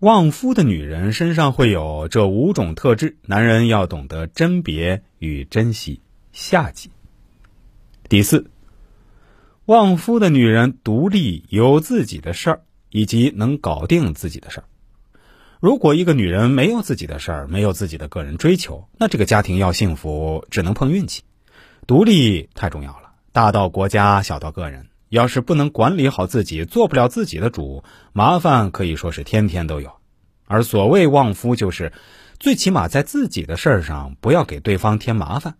旺夫的女人身上会有这五种特质，男人要懂得甄别与珍惜。下集。第四，旺夫的女人独立，有自己的事儿，以及能搞定自己的事儿。如果一个女人没有自己的事儿，没有自己的个人追求，那这个家庭要幸福，只能碰运气。独立太重要了，大到国家，小到个人。要是不能管理好自己，做不了自己的主，麻烦可以说是天天都有。而所谓旺夫，就是最起码在自己的事儿上不要给对方添麻烦。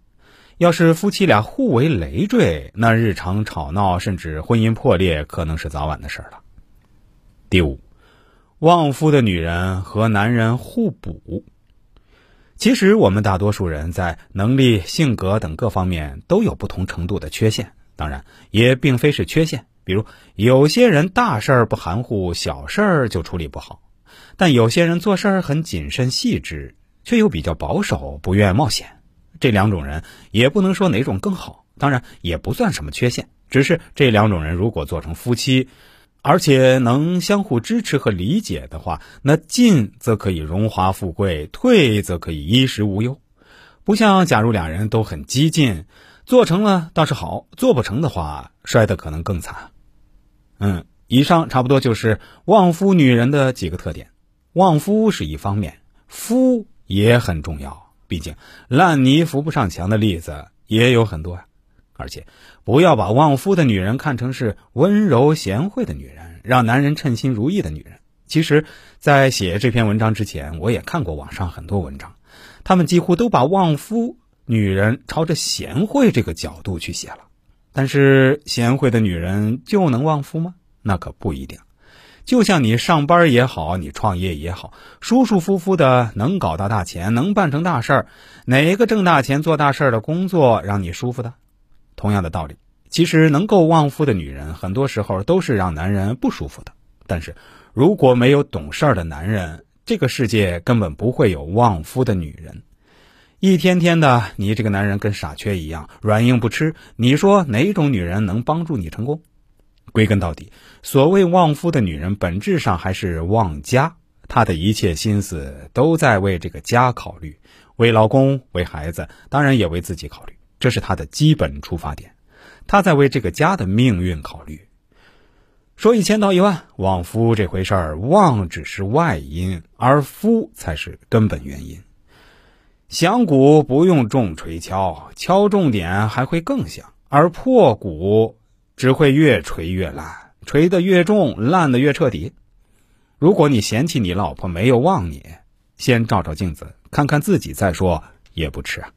要是夫妻俩互为累赘，那日常吵闹甚至婚姻破裂，可能是早晚的事儿了。第五，旺夫的女人和男人互补。其实我们大多数人在能力、性格等各方面都有不同程度的缺陷。当然，也并非是缺陷。比如，有些人大事儿不含糊，小事儿就处理不好；但有些人做事儿很谨慎细致，却又比较保守，不愿冒险。这两种人也不能说哪种更好，当然也不算什么缺陷。只是这两种人如果做成夫妻，而且能相互支持和理解的话，那进则可以荣华富贵，退则可以衣食无忧。不像假如两人都很激进。做成了倒是好，做不成的话，摔的可能更惨。嗯，以上差不多就是旺夫女人的几个特点。旺夫是一方面，夫也很重要。毕竟烂泥扶不上墙的例子也有很多呀。而且，不要把旺夫的女人看成是温柔贤惠的女人，让男人称心如意的女人。其实，在写这篇文章之前，我也看过网上很多文章，他们几乎都把旺夫。女人朝着贤惠这个角度去写了，但是贤惠的女人就能旺夫吗？那可不一定。就像你上班也好，你创业也好，舒舒服服的能搞到大钱，能办成大事儿，哪个挣大钱做大事儿的工作让你舒服的？同样的道理，其实能够旺夫的女人，很多时候都是让男人不舒服的。但是如果没有懂事儿的男人，这个世界根本不会有旺夫的女人。一天天的，你这个男人跟傻缺一样，软硬不吃。你说哪种女人能帮助你成功？归根到底，所谓旺夫的女人，本质上还是旺家。她的一切心思都在为这个家考虑，为老公，为孩子，当然也为自己考虑。这是她的基本出发点。她在为这个家的命运考虑。说一千道一万，旺夫这回事儿，旺只是外因，而夫才是根本原因。响鼓不用重锤敲，敲重点还会更响；而破鼓只会越锤越烂，锤得越重，烂得越彻底。如果你嫌弃你老婆没有旺你，先照照镜子，看看自己再说也不迟啊。